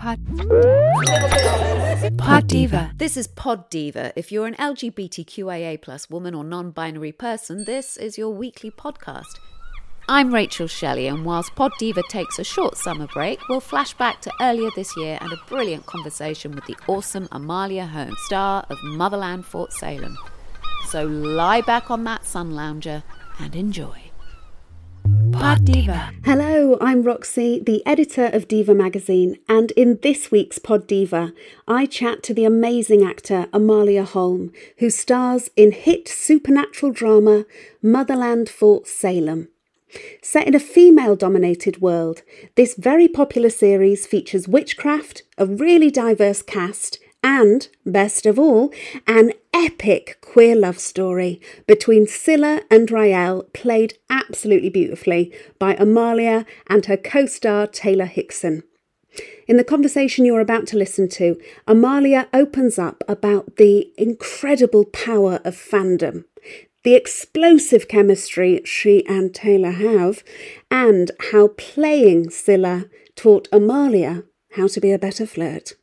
Pod. Pod Diva. This is Pod Diva. If you're an LGBTQIA plus woman or non-binary person, this is your weekly podcast. I'm Rachel Shelley, and whilst Pod Diva takes a short summer break, we'll flash back to earlier this year and a brilliant conversation with the awesome Amalia Holmes, star of Motherland Fort Salem. So lie back on that sun lounger and enjoy. Pod Diva. Hello, I'm Roxy, the editor of Diva magazine, and in this week's Pod Diva, I chat to the amazing actor Amalia Holm, who stars in hit supernatural drama Motherland Fort Salem. Set in a female dominated world, this very popular series features witchcraft, a really diverse cast, and, best of all, an epic queer love story between Scylla and Raelle, played absolutely beautifully by Amalia and her co star Taylor Hickson. In the conversation you're about to listen to, Amalia opens up about the incredible power of fandom, the explosive chemistry she and Taylor have, and how playing Scylla taught Amalia how to be a better flirt.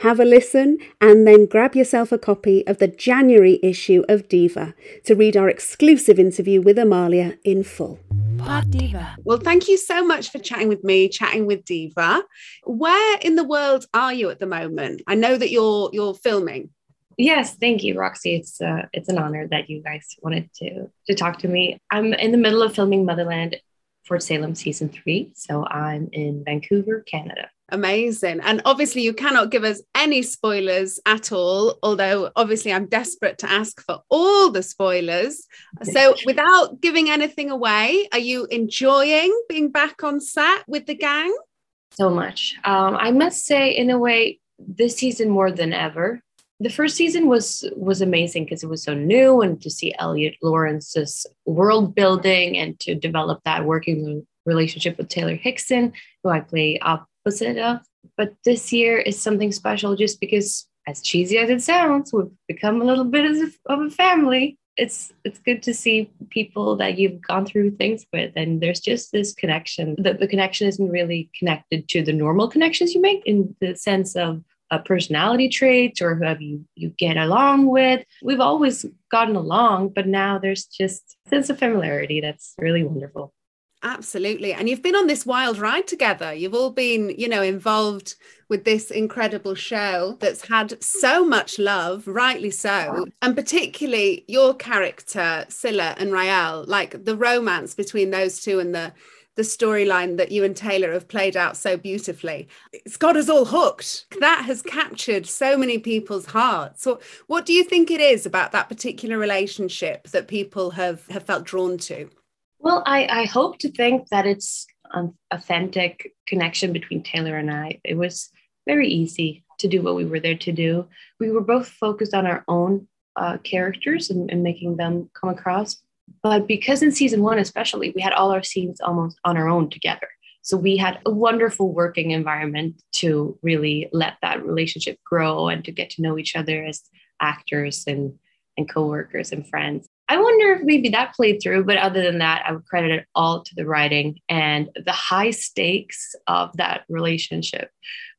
Have a listen and then grab yourself a copy of the January issue of Diva to read our exclusive interview with Amalia in full. Pod Diva. Well, thank you so much for chatting with me, chatting with Diva. Where in the world are you at the moment? I know that you're you're filming. Yes, thank you, Roxy. It's uh, it's an honor that you guys wanted to to talk to me. I'm in the middle of filming Motherland Fort Salem season three, so I'm in Vancouver, Canada. Amazing. And obviously, you cannot give us any spoilers at all, although obviously, I'm desperate to ask for all the spoilers. So, without giving anything away, are you enjoying being back on set with the gang? So much. Um, I must say, in a way, this season more than ever. The first season was was amazing because it was so new, and to see Eliot Laurence's world building and to develop that working relationship with Taylor Hickson, who I play up of. But this year is something special just because, as cheesy as it sounds, we've become a little bit of a family. It's it's good to see people that you've gone through things with, and there's just this connection. That the connection isn't really connected to the normal connections you make in the sense of a personality traits or who you you get along with. We've always gotten along, but now there's just a sense of familiarity that's really wonderful. Absolutely. And you've been on this wild ride together. You've all been, you know, involved with this incredible show that's had so much love, rightly so. And particularly your character, Scylla and Raelle, like the romance between those two and the the storyline that you and Taylor have played out so beautifully. It's got us all hooked. That has captured so many people's hearts. So what do you think it is about that particular relationship that people have, have felt drawn to? Well, I, I hope to think that it's an authentic connection between Taylor and I. It was very easy to do what we were there to do. We were both focused on our own uh, characters and, and making them come across. But because in season one, especially, we had all our scenes almost on our own together. So we had a wonderful working environment to really let that relationship grow and to get to know each other as actors and, and co-workers and friends. I wonder if maybe that played through, but other than that, I would credit it all to the writing and the high stakes of that relationship.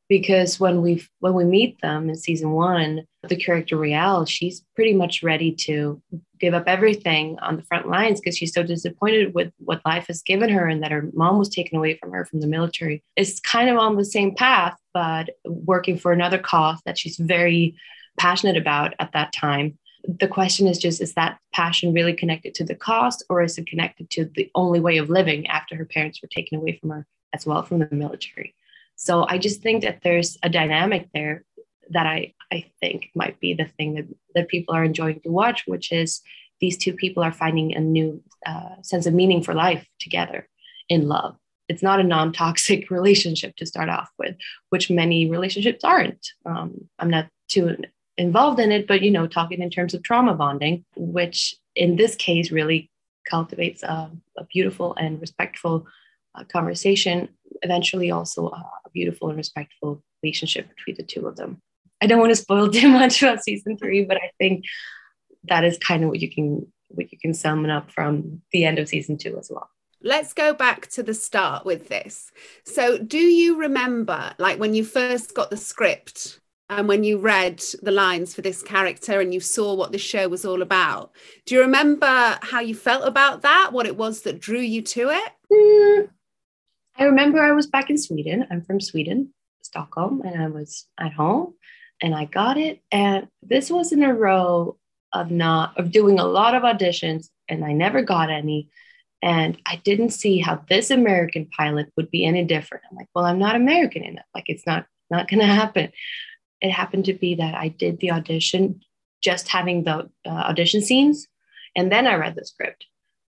Because when we when we meet them in season one, the character Raelle, she's pretty much ready to give up everything on the front lines because she's so disappointed with what life has given her and that her mom was taken away from her from the military. It's kind of on the same path, but working for another cause that she's very passionate about at that time The question is just is that passion really connected to the cost or is it connected to the only way of living after her parents were taken away from her as well from the military? So I just think that there's a dynamic there that I, I think might be the thing that, that people are enjoying to watch, which is these two people are finding a new uh, sense of meaning for life together in love. It's not a non toxic relationship to start off with, which many relationships aren't. Um, I'm not too involved in it, but you know, talking in terms of trauma bonding, which in this case really cultivates a, a beautiful and respectful uh, conversation, eventually also a, beautiful and respectful relationship between the two of them. I don't want to spoil too much about season three, but I think that is kind of what you can what you can sum up from the end of season two as well. Let's go back to the start with this. So, do you remember, like, when you first got the script and when you read the lines for this character and you saw what the show was all about? Do you remember how you felt about that? What it was that drew you to it? Mm, I remember I was back in Sweden. I'm from Sweden, Stockholm, and I was at home and I got it. And this was in a row of not of doing a lot of auditions and I never got any. And I didn't see how this American pilot would be any different. I'm like, well, I'm not American enough. Like it's not not gonna happen. It happened to be that I did the audition, just having the uh, audition scenes, and then I read the script,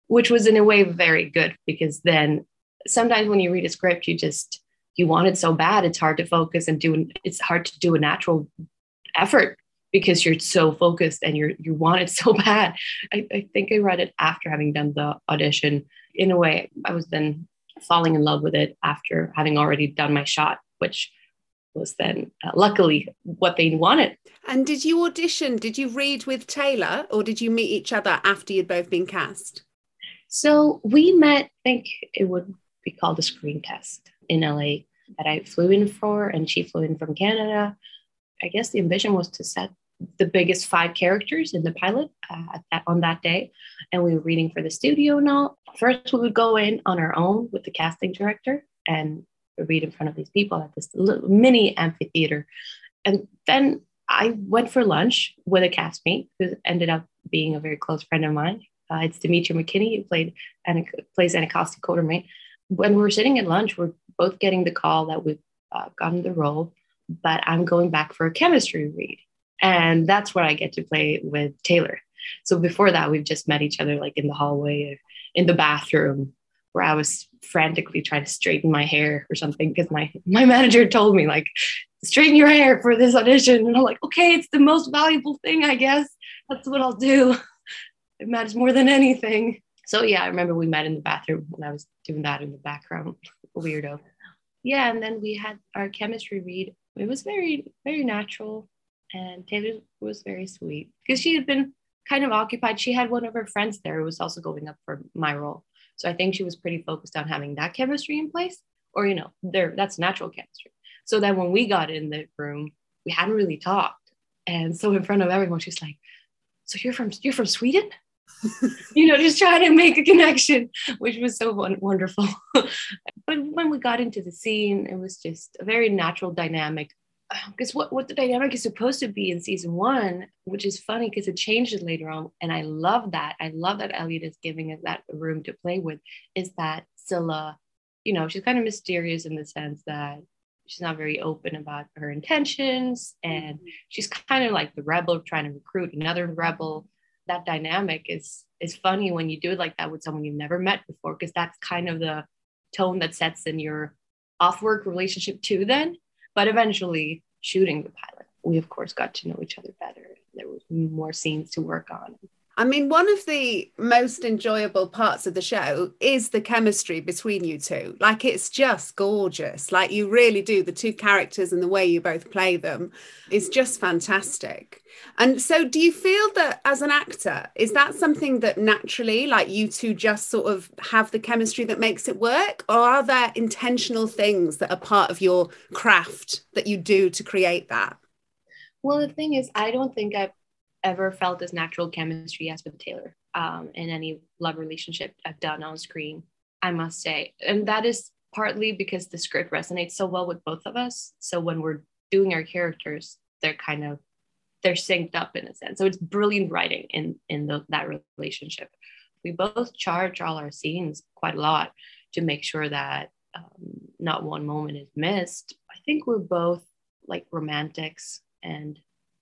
which was in a way very good because then sometimes when you read a script, you just you want it so bad it's hard to focus and do it's hard to do a natural effort because you're so focused and you're you want it so bad. I, I think I read it after having done the audition. In a way, I was then falling in love with it after having already done my shot, which was then uh, luckily what they wanted. And did you audition? Did you read with Taylor or did you meet each other after you'd both been cast? So we met, I think it would be called a screen test in LA that I flew in for, and she flew in from Canada. I guess the ambition was to set the biggest five characters in the pilot uh, that, on that day, and we were reading for the studio and all. First, we would go in on our own with the casting director and read in front of these people at this little mini amphitheater, and then I went for lunch with a castmate who ended up being a very close friend of mine. Uh, it's Demetria McKinney, who played and plays Anacostia Quartermaine. When we were sitting at lunch, we're both getting the call that we've uh, gotten the role, but I'm going back for a chemistry read. And that's where I get to play with Taylor. So before that, we've just met each other like in the hallway, in the bathroom, where I was frantically trying to straighten my hair or something because my my manager told me like straighten your hair for this audition and I'm like okay it's the most valuable thing I guess that's what I'll do it matters more than anything so yeah I remember we met in the bathroom when I was doing that in the background weirdo. Yeah, and then we had our chemistry read. It was very, very natural. And Taylor was very sweet because she had been kind of occupied. She had one of her friends there who was also going up for my role. So I think she was pretty focused on having that chemistry in place, or you know, there that's natural chemistry. So then when we got in the room, we hadn't really talked. And so in front of everyone, she's like, So you're from you're from Sweden? you know, just trying to make a connection, which was so wonderful. but when we got into the scene, it was just a very natural dynamic. Because what, what the dynamic is supposed to be in season one, which is funny because it changes later on. And I love that. I love that Eliot is giving us that room to play with, is that Scylla, you know, she's kind of mysterious in the sense that she's not very open about her intentions and mm-hmm. she's kind of like the rebel trying to recruit another rebel that dynamic is is funny when you do it like that with someone you've never met before because that's kind of the tone that sets in your off work relationship too then but eventually shooting the pilot we of course got to know each other better. There was more scenes to work on I mean, one of the most enjoyable parts of the show is the chemistry between you two. Like, it's just gorgeous. Like, you really do. The two characters and the way you both play them is just fantastic. And so, do you feel that as an actor, is that something that naturally, like, you two just sort of have the chemistry that makes it work? Or are there intentional things that are part of your craft that you do to create that? Well, the thing is, I don't think I've ever felt as natural chemistry as with Taylor um, in any love relationship I've done on screen, I must say. And that is partly because the script resonates so well with both of us. So when we're doing our characters, they're kind of they're synced up in a sense. So it's brilliant writing in in the, that relationship. We both charge all our scenes quite a lot to make sure that um, not one moment is missed. I think we're both like romantics and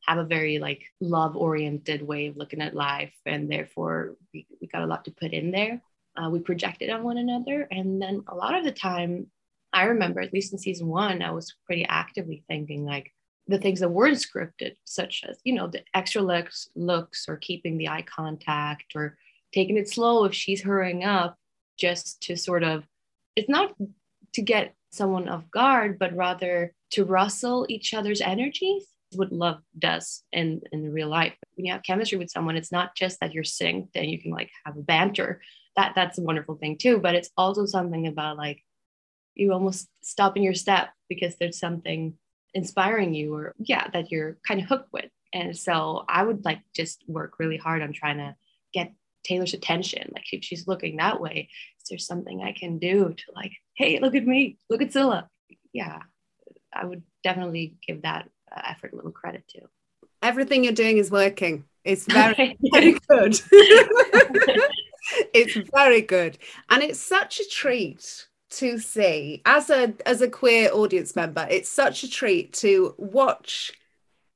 have a very like love oriented way of looking at life and therefore we, we got a lot to put in there. Uh, we projected on one another and then a lot of the time i remember at least in season one i was pretty actively thinking like the things that weren't scripted such as you know the extra looks looks or keeping the eye contact or taking it slow if she's hurrying up just to sort of it's not to get someone off guard but rather to rustle each other's energies what love does in in real life. When you have chemistry with someone it's not just that you're synced and you can like have a banter. That that's a wonderful thing too but it's also something about like you almost stop in your step because there's something inspiring you or yeah that you're kind of hooked with. And so i would like just work really hard on trying to get taylor's attention. Like if she's looking that way is there something i can do to like hey look at me. Look at Scylla yeah i would definitely give that Uh, effort a little credit to. Everything you're doing is working. It's very, very good. it's very good. And it's such a treat to see as a as a queer audience member it's such a treat to watch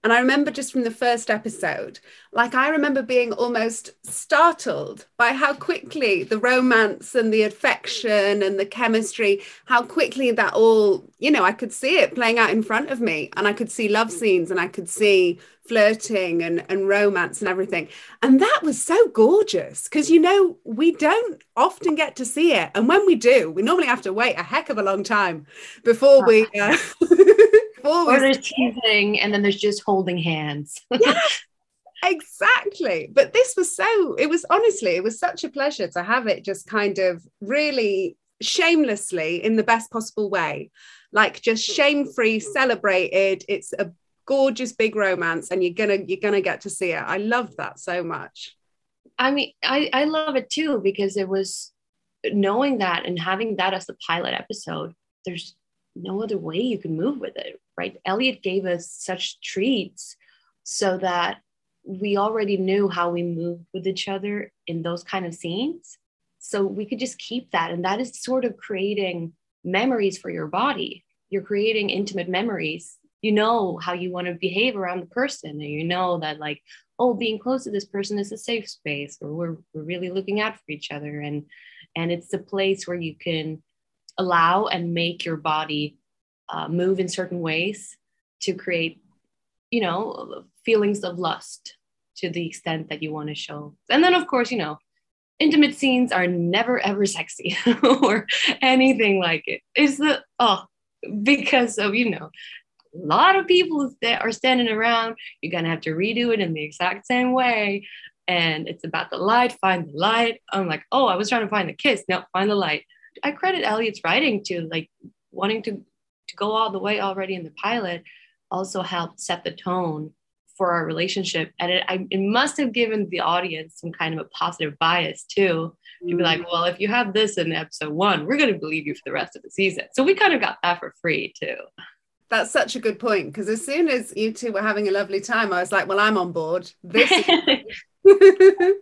and I remember just from the first episode, like I remember being almost startled by how quickly the romance and the affection and the chemistry, how quickly that all, you know, I could see it playing out in front of me. And I could see love scenes and I could see flirting and, and romance and everything. And that was so gorgeous because, you know, we don't often get to see it. And when we do, we normally have to wait a heck of a long time before we. Uh, or there's teasing and then there's just holding hands. yeah, exactly. But this was so, it was honestly, it was such a pleasure to have it just kind of really shamelessly in the best possible way, like just shame free, celebrated. It's a gorgeous big romance and you're gonna you're gonna get to see it i love that so much i mean i i love it too because it was knowing that and having that as the pilot episode there's no other way you can move with it, right? Eliot gave us such treats so that we already knew how we moved with each other in those kind of scenes. So we could just keep that. And that is sort of creating memories for your body. You're creating intimate memories. You know how you want to behave around the person. And you know that, like, oh, being close to this person is a safe space, or we're, we're really looking out for each other. And and it's the place where you can allow and make your body uh, move in certain ways to create, you know, feelings of lust to the extent that you want to show. And then, of course, you know, intimate scenes are never ever sexy or anything like it. It's the, oh, because of, you know, a lot of people that are standing around, you're going to have to redo it in the exact same way. And it's about the light, find the light. I'm like, oh, I was trying to find the kiss. No, find the light. I credit Eliot's writing to like wanting to to go all the way already in the pilot also helped set the tone for our relationship. And it, I, it must have given the audience some kind of a positive bias too to be like mm. well if you have this in episode one we're going to believe you for the rest of the season. So we kind of got that for free too. That's such a good point because as soon as you two were having a lovely time i was like well i'm on board. This is-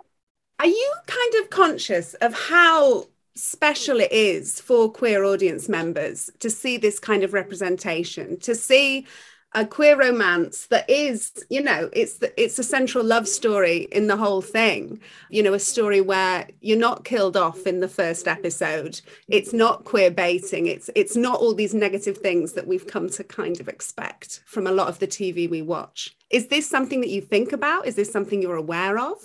are you kind of conscious of how special it is for queer audience members to see this kind of representation, to see a queer romance that is, you know, it's the, it's a central love story in the whole thing. You know, a story where you're not killed off in the first episode. It's not queer baiting. It's it's not all these negative things that we've come to kind of expect from a lot of the TV we watch. Is this something that you think about? Is this something you're aware of?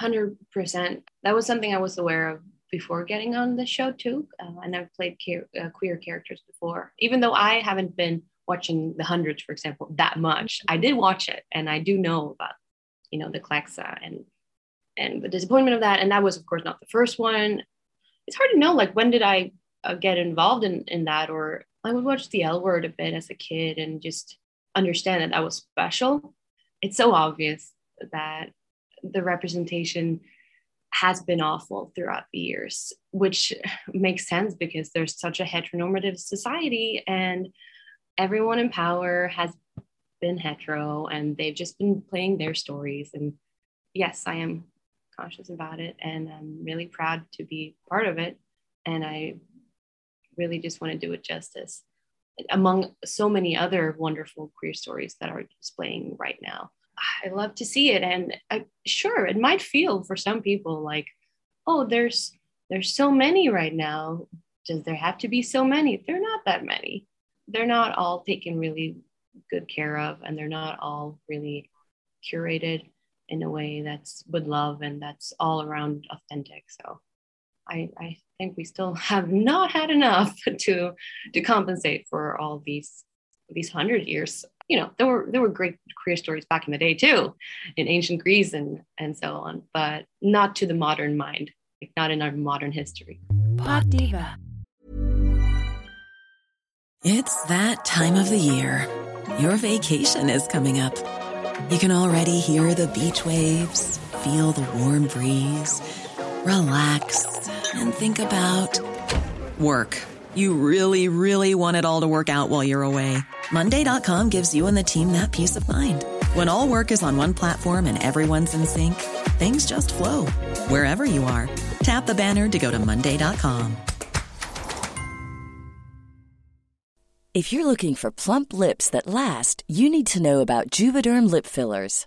100%. That was something I was aware of before getting on the show too, uh, and I've played queer, uh, queer characters before. Even though I haven't been watching the hundreds, for example, that much, I did watch it, and I do know about, you know, the Clexa and and the disappointment of that. And that was, of course, not the first one. It's hard to know, like, when did I uh, get involved in in that? Or I would watch the L Word a bit as a kid and just understand that that was special. It's so obvious that the representation has been awful throughout the years, which makes sense because there's such a heteronormative society and everyone in power has been hetero and they've just been playing their stories. And yes, I am conscious about it and I'm really proud to be part of it. And I really just want to do it justice among so many other wonderful queer stories that are displaying right now. I love to see it. And I, sure, it might feel for some people like, oh, there's there's so many right now. Does there have to be so many? They're not that many. They're not all taken really good care of, and they're not all really curated in a way that's with love and that's all around authentic. So I, I think we still have not had enough to to compensate for all these these hundred years. You know, there were there were great queer stories back in the day too, in ancient Greece and and so on, but not to the modern mind, like not in our modern history. Pod Diva. It's that time of the year. Your vacation is coming up. You can already hear the beach waves, feel the warm breeze, relax, and think about work. You really, really want it all to work out while you're away. Monday.com gives you and the team that peace of mind. When all work is on one platform and everyone's in sync, things just flow wherever you are. Tap the banner to go to Monday.com. If you're looking for plump lips that last, you need to know about Juvederm lip fillers.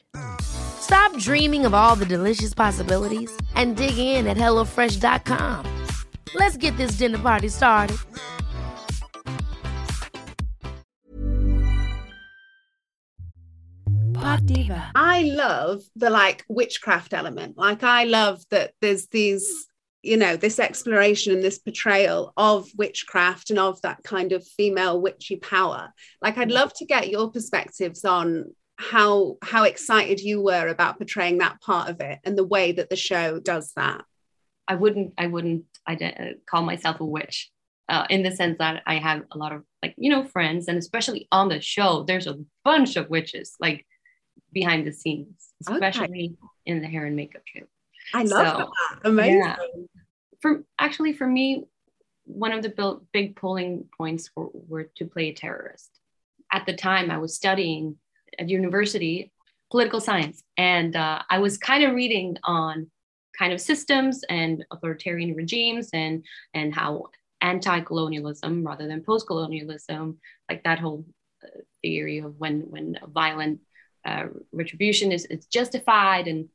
Stop dreaming of all the delicious possibilities and dig in at HelloFresh.com. Let's get this dinner party started. Pod Diva. I love the like witchcraft element. Like I love that there's these you know this exploration and this portrayal of witchcraft and of that kind of female witchy power like i'd love to get your perspectives on how how excited you were about portraying that part of it and the way that the show does that. I wouldn't i wouldn't I don't call myself a witch uh, in the sense that i have a lot of like you know friends and especially on the show there's a bunch of witches like behind the scenes especially okay. in the hair and makeup too i love so, that. amazing. Yeah. for actually for me one of the big pulling points were, were to play a terrorist. At the time i was studying at university political science. And uh, i was kind of reading on kind of systems and authoritarian regimes and and how anti-colonialism rather than post-colonialism like that whole uh, theory of when when violent uh, retribution is, is justified. And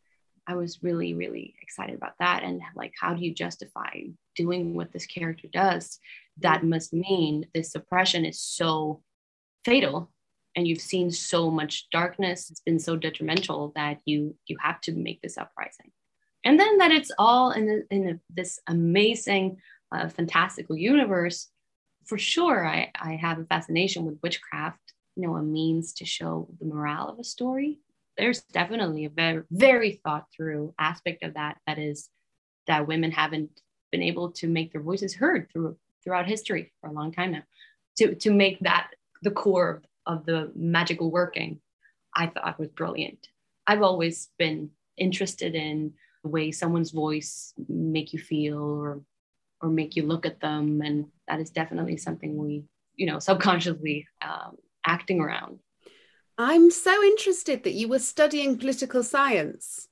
i was really really excited about that. And like how do you justify doing what this character does? That must mean this suppression is so fatal and you've seen so much darkness it's been so detrimental that you you have to make this uprising. And then that it's all in, in this amazing uh, fantastical universe for sure I, I have a fascination with witchcraft you know a means to show the morale of a story. There's definitely a very very thought through aspect of that that is that women haven't been able to make their voices heard through throughout history for a long time now to to make that the core of the magical working i thought was brilliant. I've always been interested in the way someone's voice make you feel or or make you look at them. And that is definitely something we you know subconsciously um, acting around. I'm so interested that you were studying political science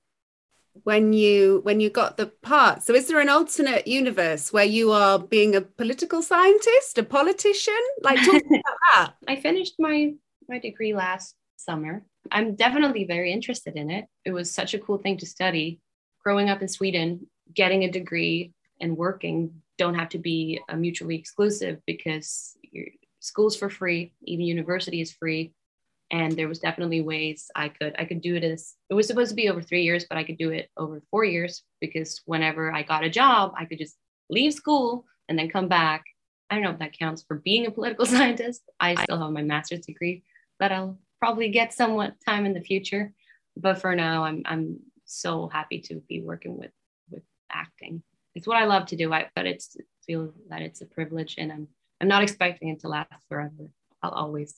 when you when you got the part. So is there an alternate universe where you are being a political scientist a politician? Like talk about that. I finished my my degree last summer. I'm definitely very interested in it. It was such a cool thing to study. Growing up in sweden getting a degree and working don't have to be mutually exclusive because school's for free even university is free and there was definitely ways i could i could do it as it was supposed to be over three years but i could do it over four years because whenever i got a job i could just leave school and then come back. I don't know if that counts for being a political scientist. I still have my master's degree but i'll probably get somewhat time in the future. But for now i'm i'm so happy to be working with with acting. It's what i love to do I, but it's feel that it's a privilege and i'm i'm not expecting it to last forever. I'll always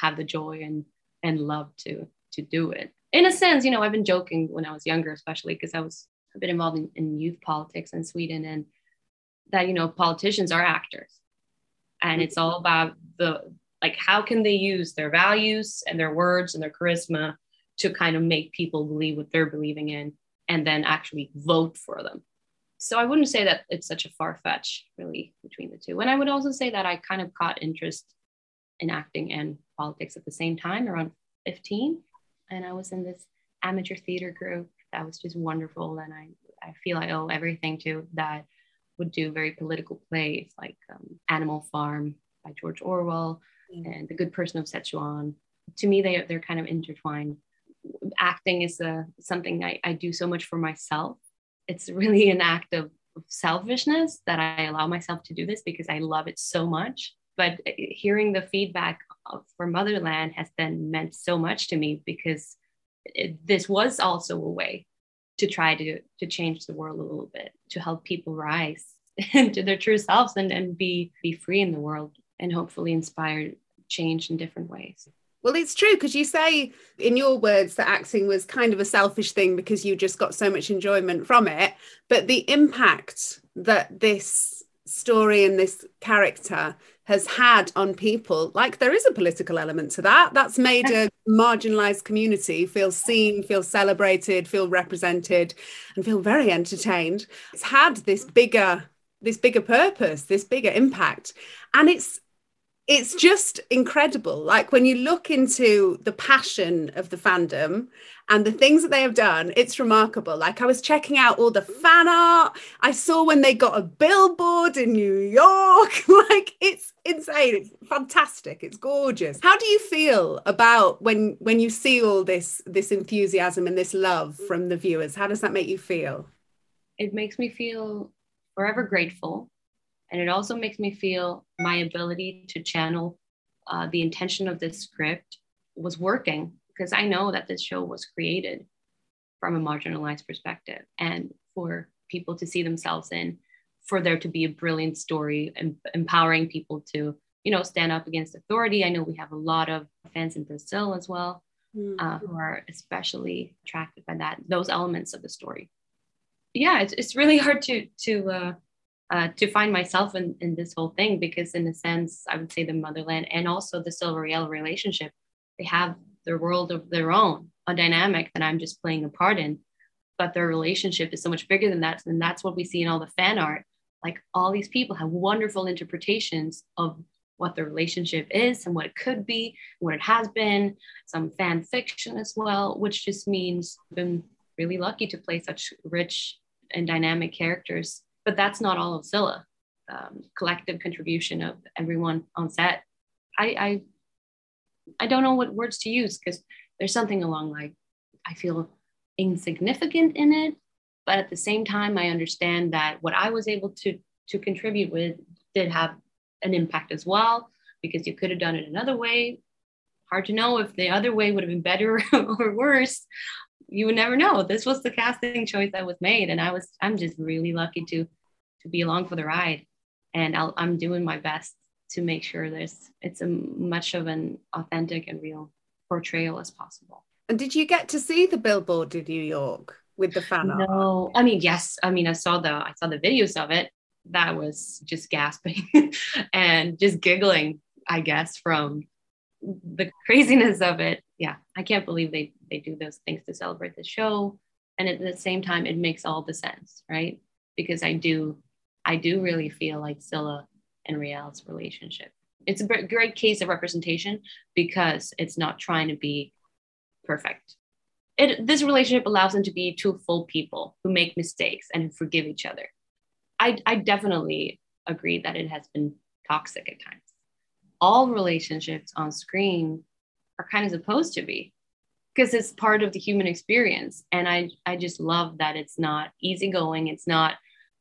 have the joy and and love to to do it. In a sense you know i've been joking when i was younger especially because i was a bit involved in, in youth politics in sweden and that you know politicians are actors. And it's all about the like how can they use their values and their words and their charisma to kind of make people believe what they're believing in and then actually vote for them. So i wouldn't say that it's such a far fetch really between the two. And i would also say that i kind of caught interest in acting and politics at the same time around 15 and i was in this amateur theater group that was just wonderful. And i i feel i owe everything to that would do very political plays like um, animal farm by george orwell mm-hmm. and the good person of Szechuan. to me they, they're kind of intertwined. Acting is a, uh, something I, I do so much for myself. It's really an act of selfishness that i allow myself to do this because i love it so much but uh, hearing the feedback for motherland has then meant so much to me because it, this was also a way to try to to change the world a little bit to help people rise into their true selves and, and be be free in the world and hopefully inspire change in different ways well, it's true because you say in your words that acting was kind of a selfish thing because you just got so much enjoyment from it. But the impact that this story and this character has had on people like there is a political element to that. That's made a marginalized community feel seen feel celebrated feel represented and feel very entertained. It's had this bigger this bigger purpose this bigger impact. And it's it's just incredible. Like when you look into the passion of the fandom and the things that they have done, it's remarkable. Like I was checking out all the fan art. I saw when they got a billboard in New York. like it's insane. It's fantastic. It's gorgeous. How do you feel about when when you see all this this enthusiasm and this love from the viewers? How does that make you feel? It makes me feel forever grateful and it also makes me feel my ability to channel uh, the intention of this script was working because I know that this show was created from a marginalized perspective and for people to see themselves in, for there to be a brilliant story and empowering people to, you know, stand up against authority. I know we have a lot of fans in Brazil as well mm-hmm. uh, who are especially attracted by that, those elements of the story. yeah, it's, it's really hard to, to, uh, uh, to find myself in, in this whole thing because in a sense i would say the motherland and also the silveriel relationship they have their world of their own a dynamic that i'm just playing a part in but their relationship is so much bigger than that. And that's what we see in all the fan art. Like all these people have wonderful interpretations of what the relationship is and what it could be what it has been some fan fiction as well which just means i've been really lucky to play such rich and dynamic characters but that's not all of Scylla. Um, collective contribution of everyone on set. I, I I don't know what words to use because there's something along like I feel insignificant in it, but at the same time i understand that what i was able to to contribute with did have an impact as well because you could have done it another way hard to know if the other way would have been better or worse you would never know this was the casting choice that was made and i was i'm just really lucky to to be along for the ride. And i am doing my best to make sure there's it's a much of an authentic and real portrayal as possible. And did you get to see the billboard in new york with the fan no i mean yes i mean i saw the i saw the videos of it. That was just gasping and just giggling i guess from the craziness of it. Yeah i can't believe they they do those things to celebrate the show. And at the same time it makes all the sense right? Because i do i do really feel like scylla and Raelle's relationship. It's a great case of representation because it's not trying to be perfect. It, this relationship allows them to be two full people who make mistakes and forgive each other. I, I definitely agree that it has been toxic at times. All relationships on screen are kind of supposed to be because it's part of the human experience. And i i just love that it's not easygoing. It's not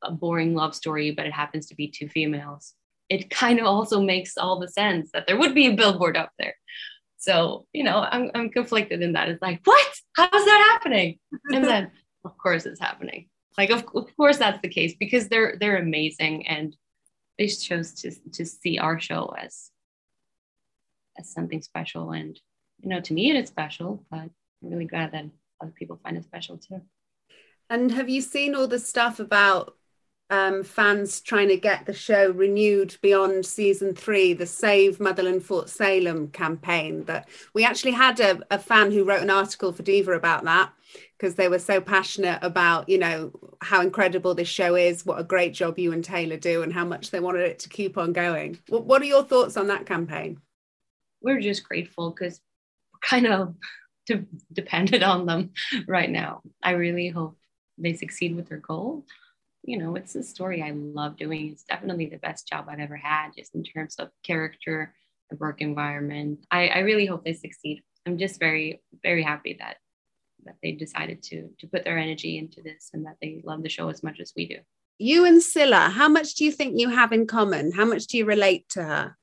a boring love story but it happens to be two females it kind of also makes all the sense that there would be a billboard up there. So you know i'm, I'm conflicted in that. It's like what? How's that happening? And then of course it's happening. Like of, of course that's the case because they're they're amazing and they chose to to see our show as as something special. And, you know, to me it is special, but I'm really glad that other people find it special too. And have you seen all the stuff about um, fans trying to get the show renewed beyond season three, the Save Motherland Fort Salem campaign? That we actually had a, a fan who wrote an article for Diva about that because they were so passionate about, you know, how incredible this show is, what a great job you and Taylor do, and how much they wanted it to keep on going. What, what are your thoughts on that campaign? we're just grateful because kind of de- dependent on them right now. I really hope they succeed with their goal. You know, it's a story I love doing. It's definitely the best job I've ever had, just in terms of character, the work environment. I, I really hope they succeed. I'm just very, very happy that that they decided to to put their energy into this and that they love the show as much as we do. You and Scylla, how much do you think you have in common? How much do you relate to her?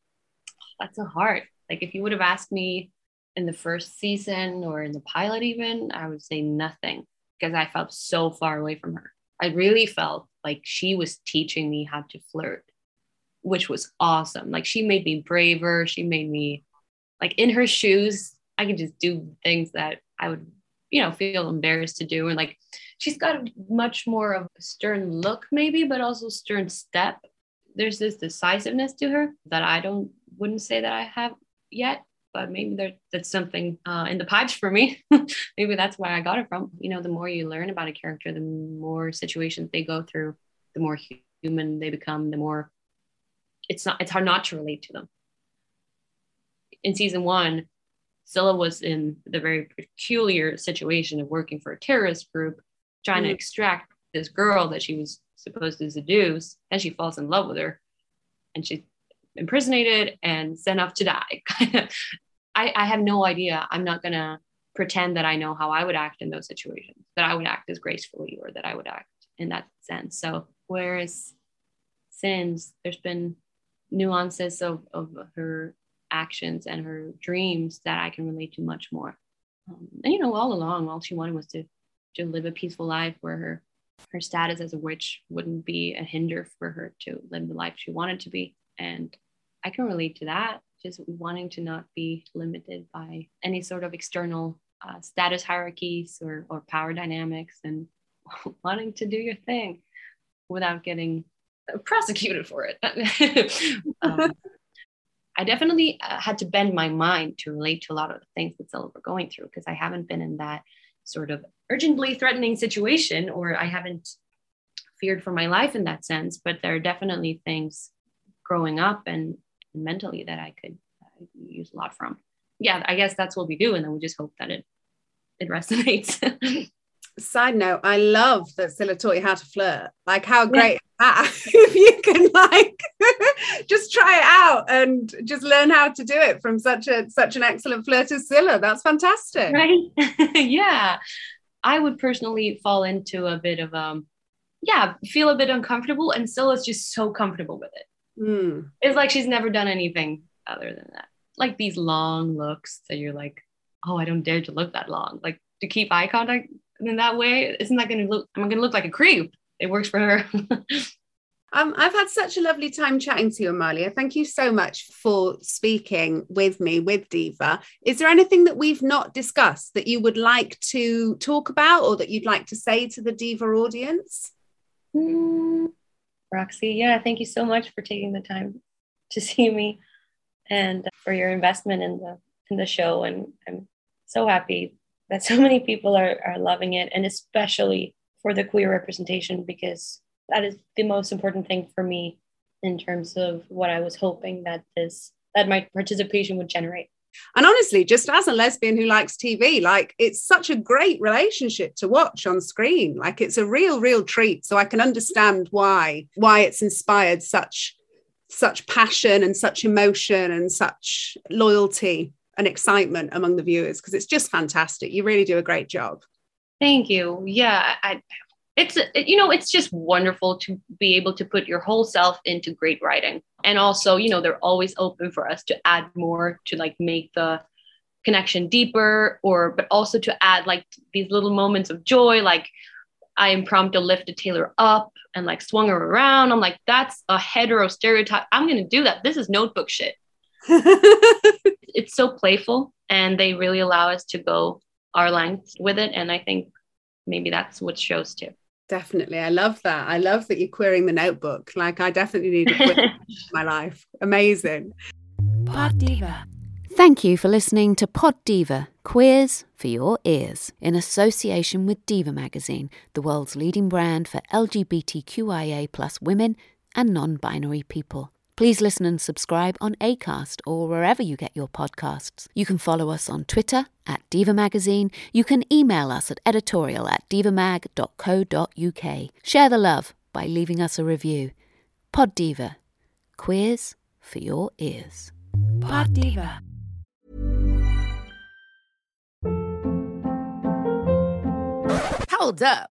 That's a hard. Like if you would have asked me in the first season or in the pilot, even, I would say nothing because I felt so far away from her. I really felt like she was teaching me how to flirt, which was awesome. Like she made me braver. She made me like in her shoes. I could just do things that I would, you know, feel embarrassed to do. And like she's got a much more of a stern look, maybe, but also stern step. There's this decisiveness to her that I don't wouldn't say that I have yet, but maybe there, that's something uh, in the pipes for me. maybe that's where I got it from. You know, the more you learn about a character, the more situations they go through, the more human they become, the more it's not it's hard not to relate to them. In season one, Scylla was in the very peculiar situation of working for a terrorist group, trying mm. to extract this girl that she was supposed to seduce, and she falls in love with her, and she imprisonated and sent off to die. I, I have no idea. I'm not going to pretend that I know how I would act in those situations, that I would act as gracefully or that I would act in that sense. So, whereas since there's been nuances of, of her actions and her dreams that I can relate to much more. Um, and, you know, all along, all she wanted was to, to live a peaceful life where her, her status as a witch wouldn't be a hinder for her to live the life she wanted to be. And I can relate to that, just wanting to not be limited by any sort of external uh, status hierarchies or, or power dynamics and wanting to do your thing without getting prosecuted for it. um, I definitely uh, had to bend my mind to relate to a lot of the things that Scylla were going through because I haven't been in that sort of urgently threatening situation or I haven't feared for my life in that sense. But there are definitely things growing up and mentally that I could uh, use a lot from. Yeah, I guess that's what we do, and then we just hope that it it resonates. Side note: I love that Scylla taught you how to flirt. Like, how great yeah. that? if you can like just try it out and just learn how to do it from such a such an excellent flirt as Scylla. That's fantastic. Right? yeah. I would personally fall into a bit of um yeah, feel a bit uncomfortable and still is just so comfortable with it. Mm. It's like she's never done anything other than that. Like these long looks that you're like, oh, I don't dare to look that long. Like to keep eye contact in that way, isn't that gonna look I'm gonna look like a creep. It works for her. Um, I've had such a lovely time chatting to you, Amalia. Thank you so much for speaking with me, with Diva. Is there anything that we've not discussed that you would like to talk about or that you'd like to say to the Diva audience? Mm, Roxy, yeah, thank you so much for taking the time to see me and uh, for your investment in the in the show. And I'm so happy that so many people are, are loving it, and especially for the queer representation because that is the most important thing for me in terms of what I was hoping that this that my participation would generate. And honestly, just as a lesbian who likes TV, like it's such a great relationship to watch on screen. Like it's a real, real treat. So I can understand why why it's inspired such such passion and such emotion and such loyalty and excitement among the viewers because it's just fantastic. You really do a great job. Thank you. Yeah, I it's you know it's just wonderful to be able to put your whole self into great writing. And also you know they're always open for us to add more to like make the connection deeper or but also to add like these little moments of joy like i impromptu lifted taylor up and like swung her around. I'm like that's a hetero stereotype. I'm gonna do that. This is notebook shit. It's so playful and they really allow us to go our length with it. And i think maybe that's what shows too Definitely. I love that. I love that you're querying the notebook. Like I definitely need a queer in my life. Amazing. Pod Diva. Thank you for listening to Pod Diva, Queers for Your Ears, in association with Diva Magazine, the world's leading brand for LGBTQIA plus women and non-binary people. Please listen and subscribe on ACAST or wherever you get your podcasts. You can follow us on Twitter at Diva Magazine. You can email us at editorial at divamag.co.uk. Share the love by leaving us a review. Pod Diva. Queers for your ears. Pod Diva. Hold up.